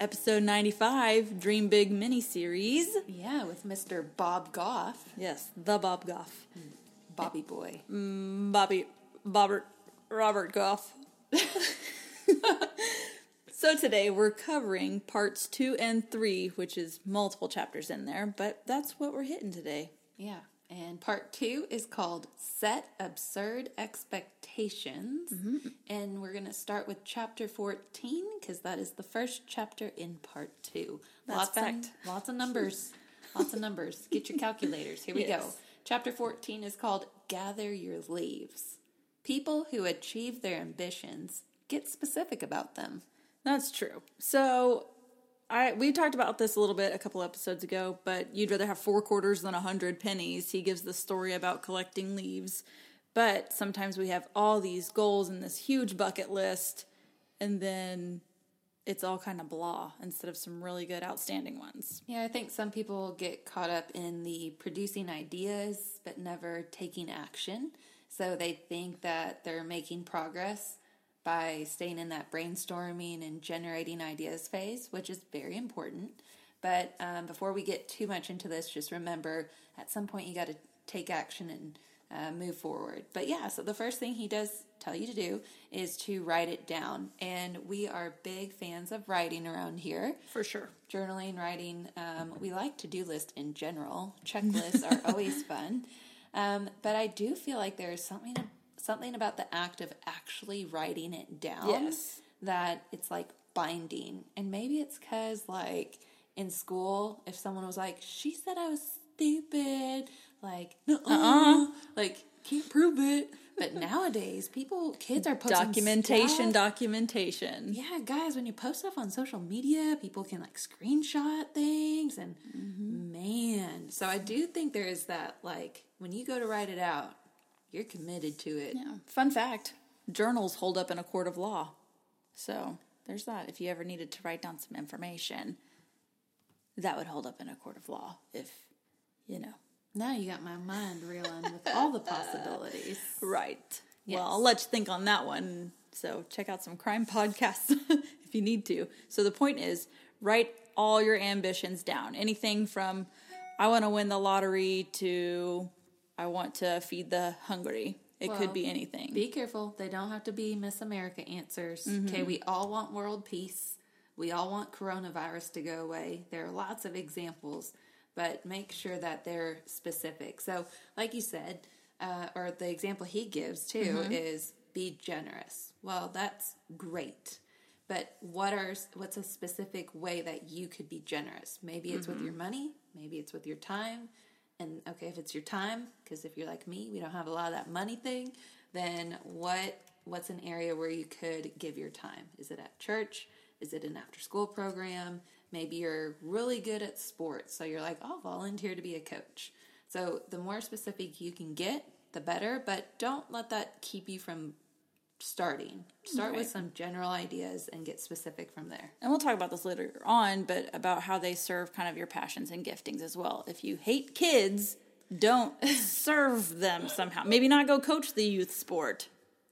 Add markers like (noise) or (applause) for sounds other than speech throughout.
Episode 95, Dream Big mini series. Yeah, with Mr. Bob Goff. Yes, the Bob Goff. Bobby boy. Mm, Bobby, Bobbert, Robert Goff. (laughs) so today we're covering parts two and three, which is multiple chapters in there, but that's what we're hitting today. Yeah. And part two is called Set Absurd Expectations. Mm-hmm. And we're going to start with chapter 14 because that is the first chapter in part two. That's lots fact. Of, lots of numbers. (laughs) lots of numbers. Get your calculators. Here we Yes. go. Chapter 14 is called Gather Your Leaves. People who achieve their ambitions get specific about them. That's true. So I we talked about this a little bit a couple episodes ago, but you'd rather have four quarters than a hundred pennies. He gives the story about collecting leaves. But sometimes we have all these goals and this huge bucket list, and then it's all kind of blah instead of some really good outstanding ones. Yeah, I think some people get caught up in the producing ideas but never taking action. So they think that they're making progress by staying in that brainstorming and generating ideas phase, which is very important. But um, before we get too much into this, just remember at some point you got to take action and uh, move forward. But yeah, so the first thing he does tell you to do is to write it down. And we are big fans of writing around here For sure. journaling, writing. Um, we like to do lists in general. Checklists are always (laughs) fun, um, but I do feel like there's something something about the act of actually writing it down. Yes. that it's like binding, and maybe it's because like in school, if someone was like, "She said I was stupid," like, uh, like can't prove it. But nowadays, people, kids are posting Documentation, stuff. documentation. Yeah, guys, when you post stuff on social media, people can like screenshot things and man. So I do think there is that like when you go to write it out, you're committed to it. Yeah. Fun fact journals hold up in a court of law. So there's that. If you ever needed to write down some information, that would hold up in a court of law if, you know. Now you got my mind reeling with all the possibilities. (laughs) Right. Yes. Well, I'll let you think on that one. So check out some crime podcasts (laughs) if you need to. So the point is write all your ambitions down. Anything from I want to win the lottery to I want to feed the hungry. It Well, could be anything. Be careful. They don't have to be Miss America answers. Mm-hmm. Okay, we all want world peace. We all want coronavirus to go away. There are lots of examples, but make sure that they're specific. So, like you said, uh, or the example he gives too is be generous. Well, that's great. But what are what's a specific way that you could be generous? Maybe it's with your money, maybe it's with your time. And okay, if it's your time, because if you're like me, we don't have a lot of that money thing, then what what's an area where you could give your time? Is it at church? Is it an after school program? Maybe you're really good at sports, so you're like, I'll volunteer to be a coach. So the more specific you can get, the better, but don't let that keep you from starting. Start with some general ideas and get specific from there. and we'll talk about this later on, but about how they serve kind of your passions and giftings as well. If you hate kids, don't (laughs) serve them somehow. Maybe not go coach the youth sport.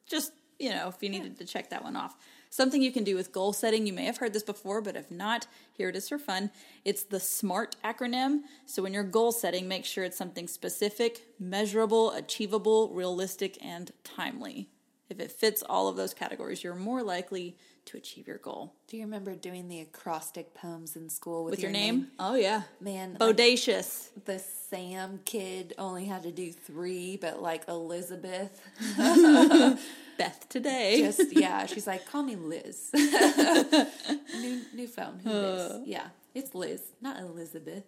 Just, you know, if you needed to check that one off. Something you can do with goal setting, you may have heard this before, but if not, here it is for fun. It's the SMART acronym. So when you're goal setting, make sure it's something specific, measurable, achievable, realistic, and timely. If it fits all of those categories, you're more likely to achieve your goal. Do you remember doing the acrostic poems in school with, With your name? Oh, yeah. Man, like, Bodacious. the Sam kid only had to do three, but like Elizabeth, (laughs) Beth today. just yeah, she's like, call me Liz. (laughs) new new phone. Who uh. Liz? Yeah, it's Liz, not Elizabeth.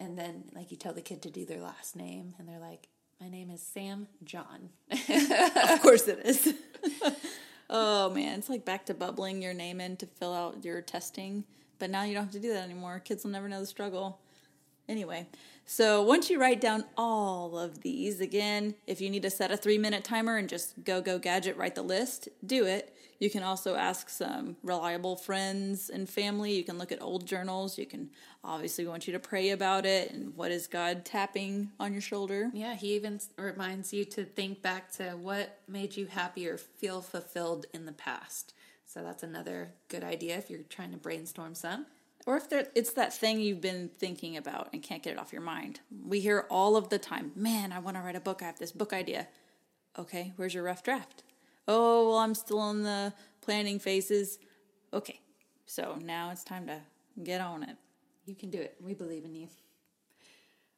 And then like you tell the kid to do their last name, and they're like, my name is Sam John. (laughs) of course it is. Oh, man. It's like back to bubbling your name in to fill out your testing. But now you don't have to do that anymore. Kids will never know the struggle. Anyway, so once you write down all of these, again, if you need to set a three minute timer and just go, go, gadget, write the list, do it. You can also ask some reliable friends and family. You can look at old journals. You can obviously want you to pray about it and what is God tapping on your shoulder. Yeah, he even reminds you to think back to what made you happy or feel fulfilled in the past. So that's another good idea if you're trying to brainstorm some. Or if it's that thing you've been thinking about and can't get it off your mind. We hear all of the time, man, I want to write a book. I have this book idea. Okay, where's your rough draft? Oh, well, I'm still in the planning phases. Okay, so now it's time to get on it. You can do it. We believe in you.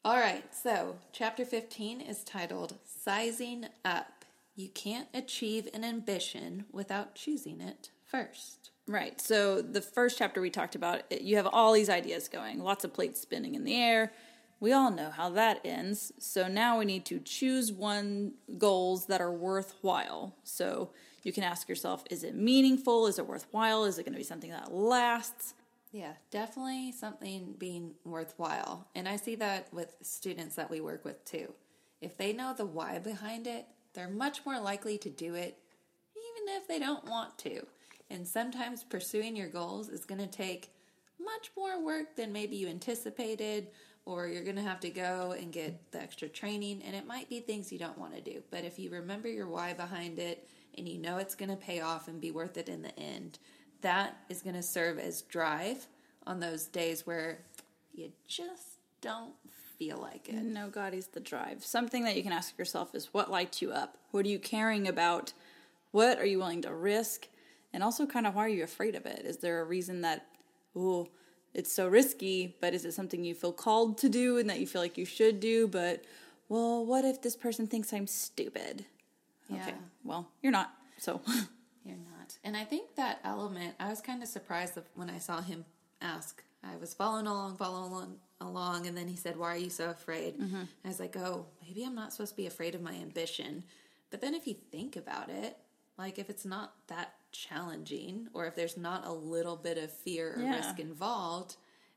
All right, so chapter 15 is titled Sizing Up. You can't achieve an ambition without choosing it first. Right. So the first chapter we talked about, you have all these ideas going, lots of plates spinning in the air. We all know how that ends. So now we need to choose one goals that are worthwhile. So you can ask yourself, is it meaningful? Is it worthwhile? Is it going to be something that lasts? Yeah, definitely something being worthwhile. And I see that with students that we work with too. If they know the why behind it, they're much more likely to do it, even if they don't want to. And sometimes pursuing your goals is going to take much more work than maybe you anticipated, or you're going to have to go and get the extra training, and it might be things you don't want to do. But if you remember your why behind it and you know it's going to pay off and be worth it in the end, that is going to serve as drive on those days where you just don't feel like it. No, God is the drive. Something that you can ask yourself is what lights you up? What are you caring about? What are you willing to risk? And also, kind of, why are you afraid of it? Is there a reason that, oh, it's so risky, but is it something you feel called to do and that you feel like you should do? But, well, what if this person thinks I'm stupid? Yeah. Okay, well, you're not. So, (laughs) You're not. And I think that element, I was kind of surprised when I saw him ask. I was following along, following along, along, and then he said, Why are you so afraid? Mm-hmm. I was like, Oh, maybe I'm not supposed to be afraid of my ambition. But then if you think about it, like if it's not that challenging, or if there's not a little bit of fear or Yeah. risk involved,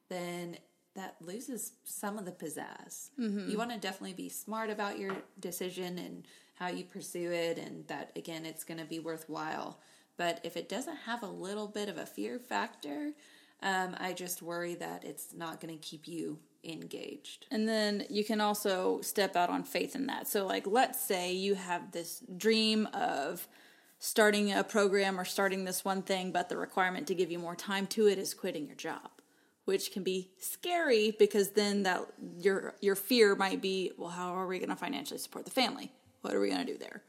then that loses some of the pizzazz. You want to definitely be smart about your decision and how you pursue it, and that again, it's going to be worthwhile. But if it doesn't have a little bit of a fear factor, um, I just worry that it's not going to keep you engaged. And then you can also step out on faith in that. So, like, let's say you have this dream of starting a program or starting this one thing, but the requirement to give you more time to it is quitting your job, which can be scary because then that your your fear might be, well, how are we going to financially support the family? What are we going to do there?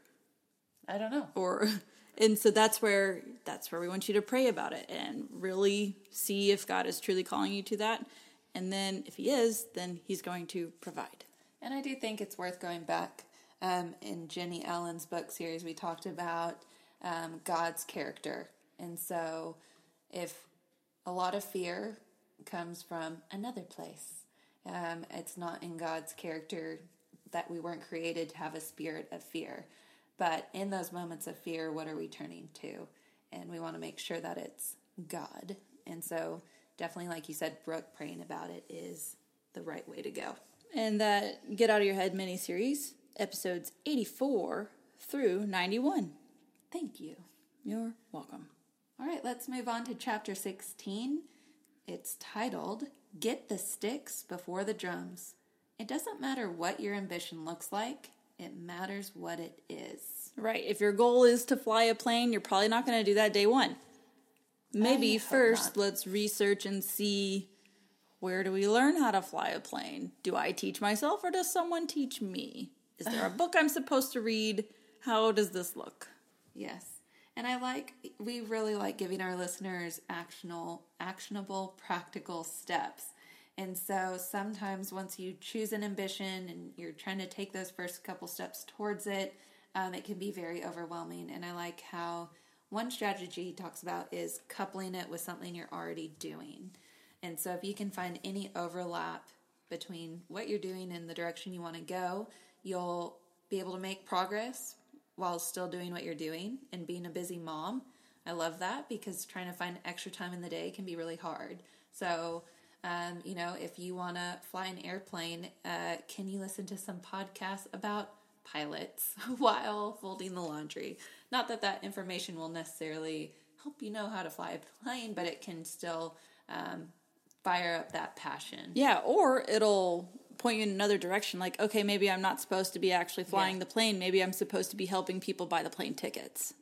I don't know. or (laughs) and so that's where that's where we want you to pray about it and really see if God is truly calling you to that. And then if he is, then he's going to provide. And I do think it's worth going back. Um, in Jennie Allen's book series, we talked about um, God's character. And so, if a lot of fear comes from another place, um, it's not in God's character that we weren't created to have a spirit of fear. But in those moments of fear, what are we turning to? And we want to make sure that it's God. And so, definitely, like you said, Brooke, praying about it is the right way to go. And that Get Out of Your Head miniseries, episodes 84 through 91. Thank you. You're welcome. All right, let's move on to chapter 16. It's titled Get the Sticks Before the Drums. It doesn't matter what your ambition looks like, it matters what it is. Right. If your goal is to fly a plane, you're probably not going to do that day one. Maybe first not. let's research and see where do we learn how to fly a plane? Do I teach myself or does someone teach me? Is there a (sighs) book I'm supposed to read? How does this look? Yes. And I like we really like giving our listeners actionable actionable practical steps. And so sometimes once you choose an ambition and you're trying to take those first couple steps towards it, um, it can be very overwhelming. And I like how one strategy he talks about is coupling it with something you're already doing. And so if you can find any overlap between what you're doing and the direction you want to go, you'll be able to make progress while still doing what you're doing and being a busy mom. I love that because trying to find extra time in the day can be really hard. So, um, you know, if you want to fly an airplane, uh, can you listen to some podcasts about pilots (laughs) while folding the laundry? Not that that information will necessarily help you know how to fly a plane, but it can still um, fire up that passion. Yeah, or it'll point you in another direction. Like, okay, maybe I'm not supposed to be actually flying Yeah. the plane. Maybe I'm supposed to be helping people buy the plane tickets.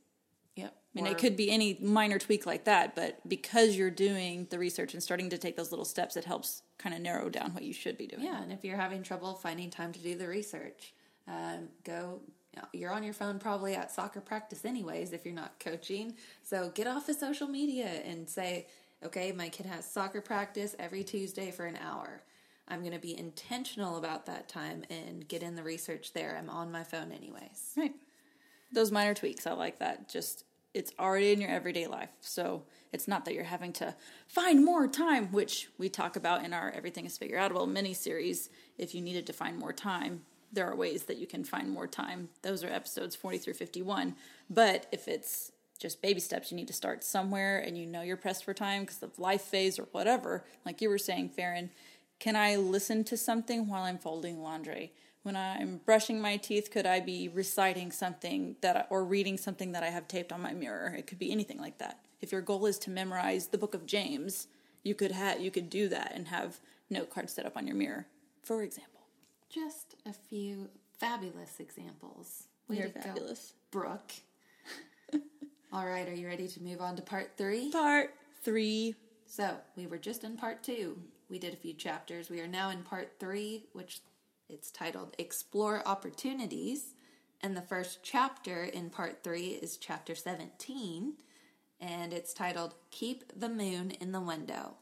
Yep. I mean, Or- it could be any minor tweak like that, but because you're doing the research and starting to take those little steps, it helps kind of narrow down what you should be doing. Yeah, and if you're having trouble finding time to do the research, um, go. You're on your phone probably at soccer practice, anyways, if you're not coaching. So get off of social media and say, okay, my kid has soccer practice every Tuesday for an hour. I'm going to be intentional about that time and get in the research there. I'm on my phone, anyways. Right. Those minor tweaks, I like that. Just it's already in your everyday life. So it's not that you're having to find more time, which we talk about in our Everything is Figure Outable mini series. If you needed to find more time, there are ways that you can find more time. Those are episodes 40 through 51. But if it's just baby steps, you need to start somewhere and you know you're pressed for time because of life phase or whatever. Like you were saying, Farron, can I listen to something while I'm folding laundry? When I'm brushing my teeth, could I be reciting something that I, or reading something that I have taped on my mirror? It could be anything like that. If your goal is to memorize the book of James, you could have you could do that and have note cards set up on your mirror, for example. Just a few fabulous examples. Way You're to go, fabulous. Brooke. (laughs) All right, are you ready to move on to part three? Part three. So we were just in part two. We did a few chapters. We are now in part three, which it's titled Explore Opportunities. And the first chapter in part three is chapter 17, and it's titled Keep the Moon in the Window.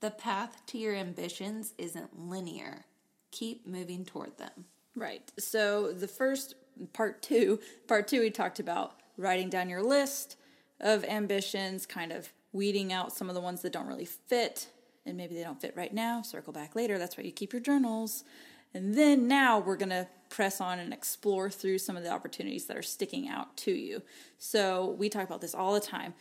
The path to your ambitions isn't linear. Keep moving toward them. Right. So the first part two, part two, we talked about writing down your list of ambitions, kind of weeding out some of the ones that don't really fit, and maybe they don't fit right now. Circle back later. That's why you keep your journals. And then now we're going to press on and explore through some of the opportunities that are sticking out to you. So we talk about this all the time.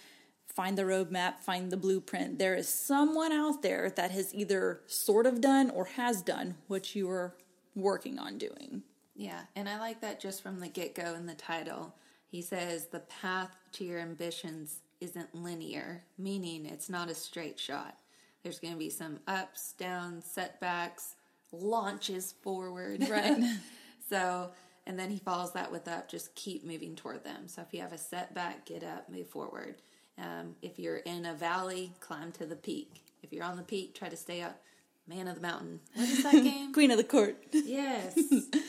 Find the roadmap, find the blueprint. There is someone out there that has either sort of done or has done what you are working on doing. Yeah, and I like that just from the get go in the title. He says the path to your ambitions isn't linear, meaning it's not a straight shot. There's going to be some ups, downs, setbacks, launches forward. (laughs) Right. (laughs) so, and then he follows that with up, just keep moving toward them. So if you have a setback, get up, move forward. Um, if you're in a valley, climb to the peak. If you're on the peak, try to stay up. Man of the mountain. What is that (laughs) game? Queen of the court. Yes,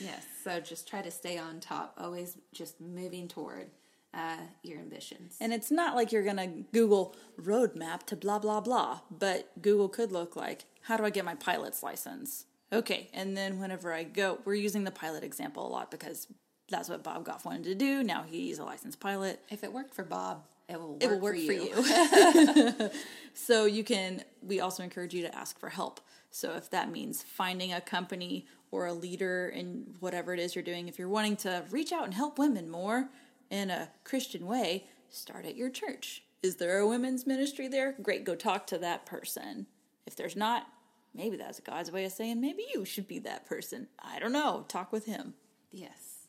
yes. So just try to stay on top, always just moving toward uh, your ambitions. And it's not like you're going to Google roadmap to blah, blah, blah, but Google could look like, how do I get my pilot's license? Okay, and then whenever I go, we're using the pilot example a lot because that's what Bob Goff wanted to do. Now he's a licensed pilot. if it worked for Bob, it will work, It will work for for you. you. (laughs) (laughs) so you can, we also encourage you to ask for help. So if that means finding a company or a leader in whatever it is you're doing, if you're wanting to reach out and help women more in a Christian way, start at your church. Is there a women's ministry there? Great, go talk to that person. If there's not, maybe that's God's way of saying maybe you should be that person. I don't know. Talk with him. Yes.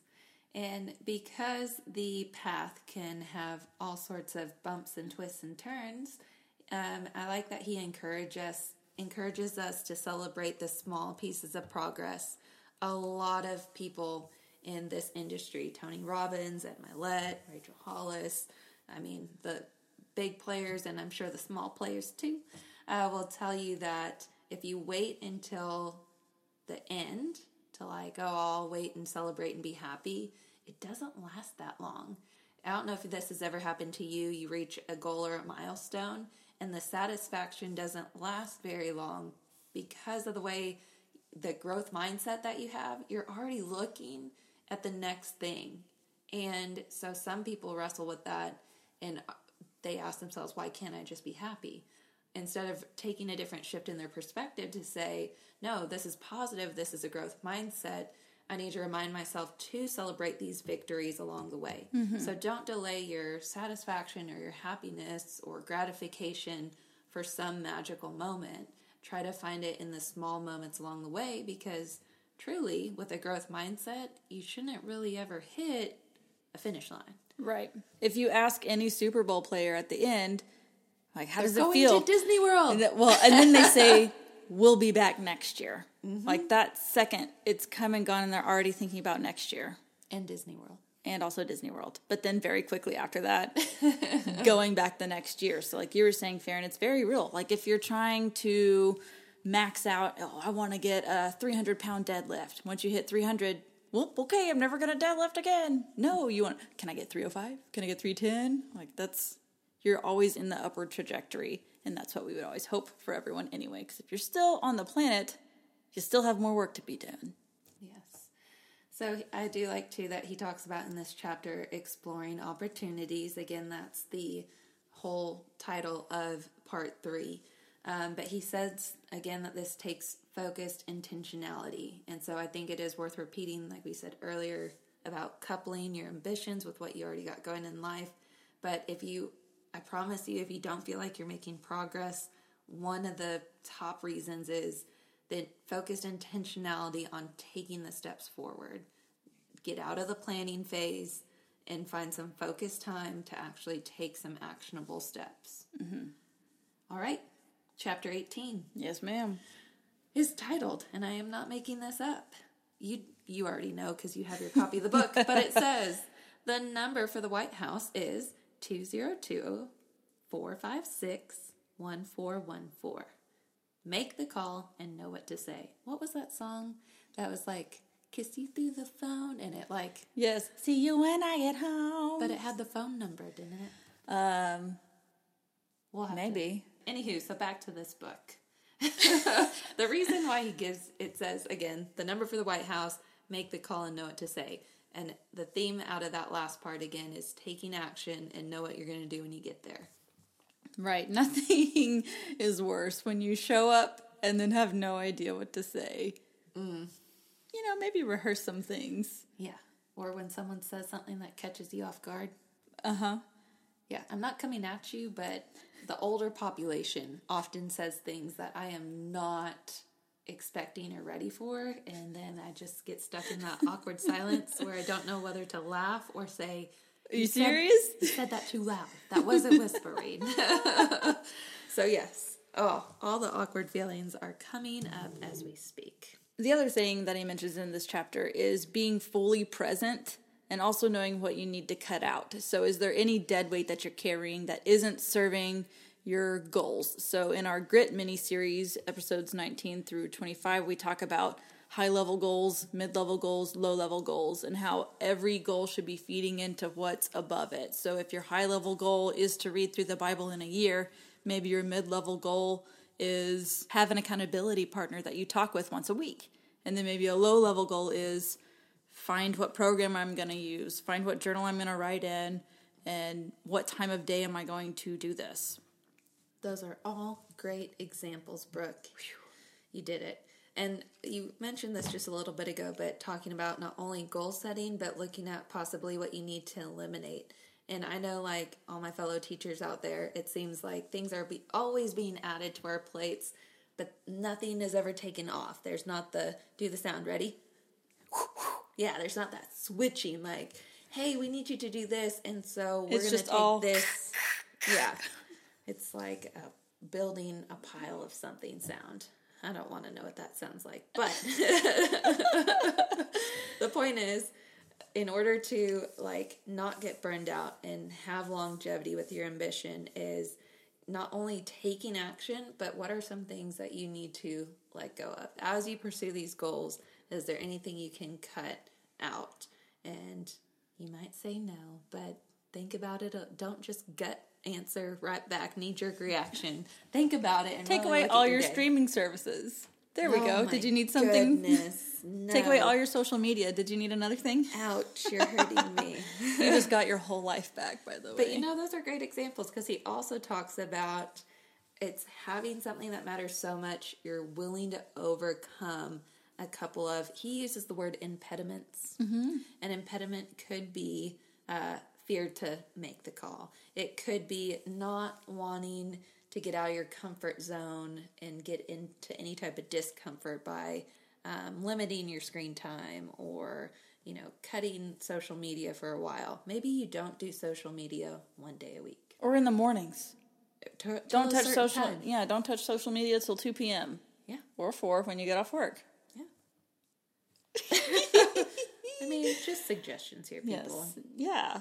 And because the path can have all sorts of bumps and twists and turns, um, I like that he encourage us, encourages us to celebrate the small pieces of progress. A lot of people in this industry, Tony Robbins, Ed Mylett, Rachel Hollis, I mean, the big players, and I'm sure the small players too, uh, will tell you that if you wait until the end to like, oh, I'll wait and celebrate and be happy, it doesn't last that long. I don't know if this has ever happened to you. You reach a goal or a milestone, and the satisfaction doesn't last very long because of the way the growth mindset that you have. You're already looking at the next thing. And so some people wrestle with that and they ask themselves, why can't I just be happy? Instead of taking a different shift in their perspective to say, no, this is positive, this is a growth mindset. I need to remind myself to celebrate these victories along the way. Mm-hmm. So don't delay your satisfaction or your happiness or gratification for some magical moment. Try to find it in the small moments along the way because truly, with a growth mindset, you shouldn't really ever hit a finish line. Right. If you ask any Super Bowl player at the end, like, how They're does it going feel? to Disney World. And that- well, and then they say, (laughs) we'll be back next year. Mm-hmm. Like that second, it's come and gone, and they're already thinking about next year and Disney World. and also Disney World. But then very quickly after that, (laughs) going back the next year. So, like you were saying, Farron, it's very real. Like if you're trying to max out, oh, I want to get a 300 pound deadlift. Once you hit 300, well, okay, I'm never going to deadlift again. No, you want, can I get 305? Can I get 310? Like that's, you're always in the upward trajectory. And that's what we would always hope for everyone anyway. Because if you're still on the planet, you still have more work to be done. Yes. So I do like too that he talks about in this chapter exploring opportunities. Again, that's the whole title of part three. Um, but he says again that this takes focused intentionality. And so I think it is worth repeating, like we said earlier, about coupling your ambitions with what you already got going in life. But if you, I promise you, if you don't feel like you're making progress, one of the top reasons is the focused intentionality on taking the steps forward. Get out of the planning phase and find some focused time to actually take some actionable steps. All right, chapter 18 Yes, ma'am. is titled, and I am not making this up. You you already know because you have your copy of the book, but it (laughs) says the number for the White House is 202 456 1414. Make the call and know what to say. What was that song that was like kiss you through the phone and it like Yes. See you when I get home. but it had the phone number, didn't it? um, We'll have to- maybe. Anywho, so back to this book. (laughs) the reason why he gives it says again the number for the White House, make the call and know what to say. And the theme out of that last part again is taking action and know what you're going to do when you get there. Right. (laughs) Nothing is worse when you show up and then have no idea what to say. You know, maybe rehearse some things. Yeah. Or when someone says something that catches you off guard. Uh huh. Yeah, I'm not coming at you, but the older population often says things that I am not expecting or ready for, and then I just get stuck in that (laughs) awkward silence where I don't know whether to laugh or say, Are you said- serious? You said that too loud. That wasn't whispering. (laughs) so, yes. Oh, all the awkward feelings are coming up as we speak. The other thing that he mentions in this chapter is being fully present and also knowing what you need to cut out. So, is there any dead weight that you're carrying that isn't serving your goals? So, in our Grit mini series, episodes 19 through 25, we talk about high level goals, mid level goals, low level goals, and how every goal should be feeding into what's above it. So, if your high level goal is to read through the Bible in a year, maybe your mid level goal is have an accountability partner that you talk with once a week. And then maybe a low level goal is find what program I'm going to use, find what journal I'm going to write in, and what time of day am I going to do this. Those are all great examples, Brooke. You did it. And you mentioned this just a little bit ago, but talking about not only goal setting, but looking at possibly what you need to eliminate. And I know, like all my fellow teachers out there, it seems like things are be- always being added to our plates, but nothing is ever taken off. There's not the do the sound ready. Yeah, there's not that switching like, hey, we need you to do this, and so we're It's gonna take all- this. Yeah, it's like a building a pile of something sound. I don't want to know what that sounds like, but (laughs) the point is, in order to like not get burned out and have longevity with your ambition, is not only taking action, but what are some things that you need to let go of as you pursue these goals? Is there anything you can cut out? And you might say no, but think about it. Uh, Don't just gut answer right back, knee jerk reaction. (laughs) Think about it and Take really away all your day. streaming services. There we Oh go. Did you need something? goodness, (laughs) Take away all your social media. Did you need another thing? Ouch, you're hurting me. (laughs) You just got your whole life back, by the way. But you know, those are great examples because he also talks about it's having something that matters so much you're willing to overcome a couple of. He uses the word impediments. Mm-hmm. An impediment could be uh, fear to make the call. It could be not wanting to get out of your comfort zone and get into any type of discomfort by um, limiting your screen time or you know cutting social media for a while maybe you don't do social media one day a week or in the mornings. To- Don't touch social. time. Yeah, don't touch social media till two p.m. yeah or four when you get off work. I mean just suggestions here people Yes. Yeah.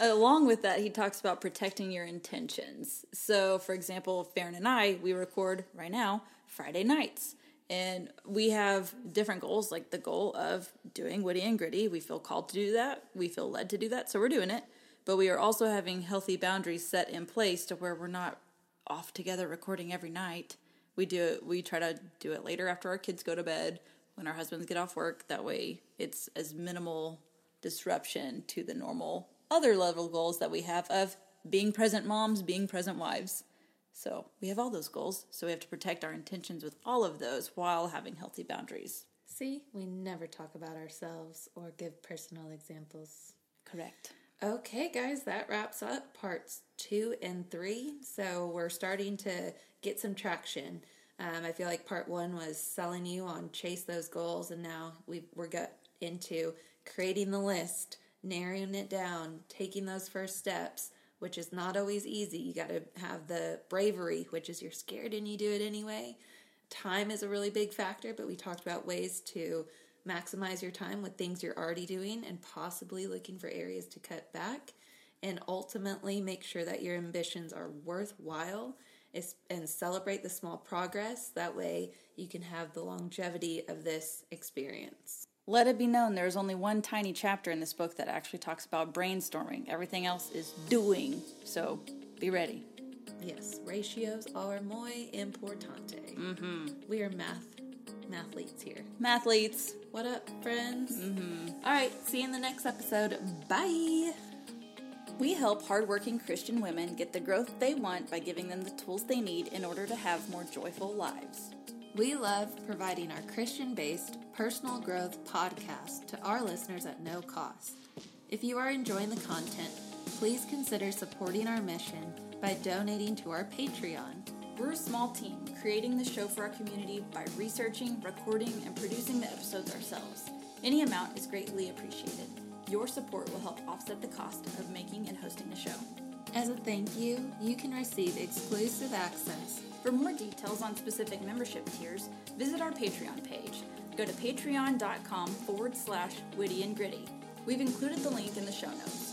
Along with that, he talks about protecting your intentions. So, for example, Farron and I, we record right now Friday nights. And we have different goals, like the goal of doing Witty and Gritty. We feel called to do that. We feel led to do that. So we're doing it. But we are also having healthy boundaries set in place to where we're not off together recording every night. We do it, we try to do it later after our kids go to bed, when our husbands get off work. That way it's as minimal disruption to the normal other level goals that we have of being present moms, being present wives. So we have all those goals. So we have to protect our intentions with all of those while having healthy boundaries. see we never talk about ourselves or give personal examples Correct. Okay, guys, that wraps up parts two and three. So we're starting to get some traction. Um, I feel like part one was selling you on chase those goals, and now we we're got into creating the list, narrowing it down, taking those first steps, which is not always easy. You got to have the bravery, which is you're scared and you do it anyway. Time is a really big factor, but we talked about ways to maximize your time with things you're already doing and possibly looking for areas to cut back and ultimately make sure that your ambitions are worthwhile and celebrate the small progress that way you can have the longevity of this experience Let it be known there is only one tiny chapter in this book that actually talks about brainstorming. Everything else is doing. So be ready. yes ratios are muy importante mm-hmm. we are math mathletes here Mathletes. what up friends mm-hmm. All right see you in the next episode bye We help hardworking Christian women get the growth they want by giving them the tools they need in order to have more joyful lives. We love providing our Christian based personal growth podcast to our listeners at no cost. If you are enjoying the content, please consider supporting our mission by donating to our Patreon. We're a small team creating the show for our community by researching, recording, and producing the episodes ourselves. Any amount is greatly appreciated. Your support will help offset the cost of making and hosting the show. As a thank you, you can receive exclusive access. For more details on specific membership tiers, visit our Patreon page. Go to patreon.com forward slash witty and gritty. We've included the link in the show notes.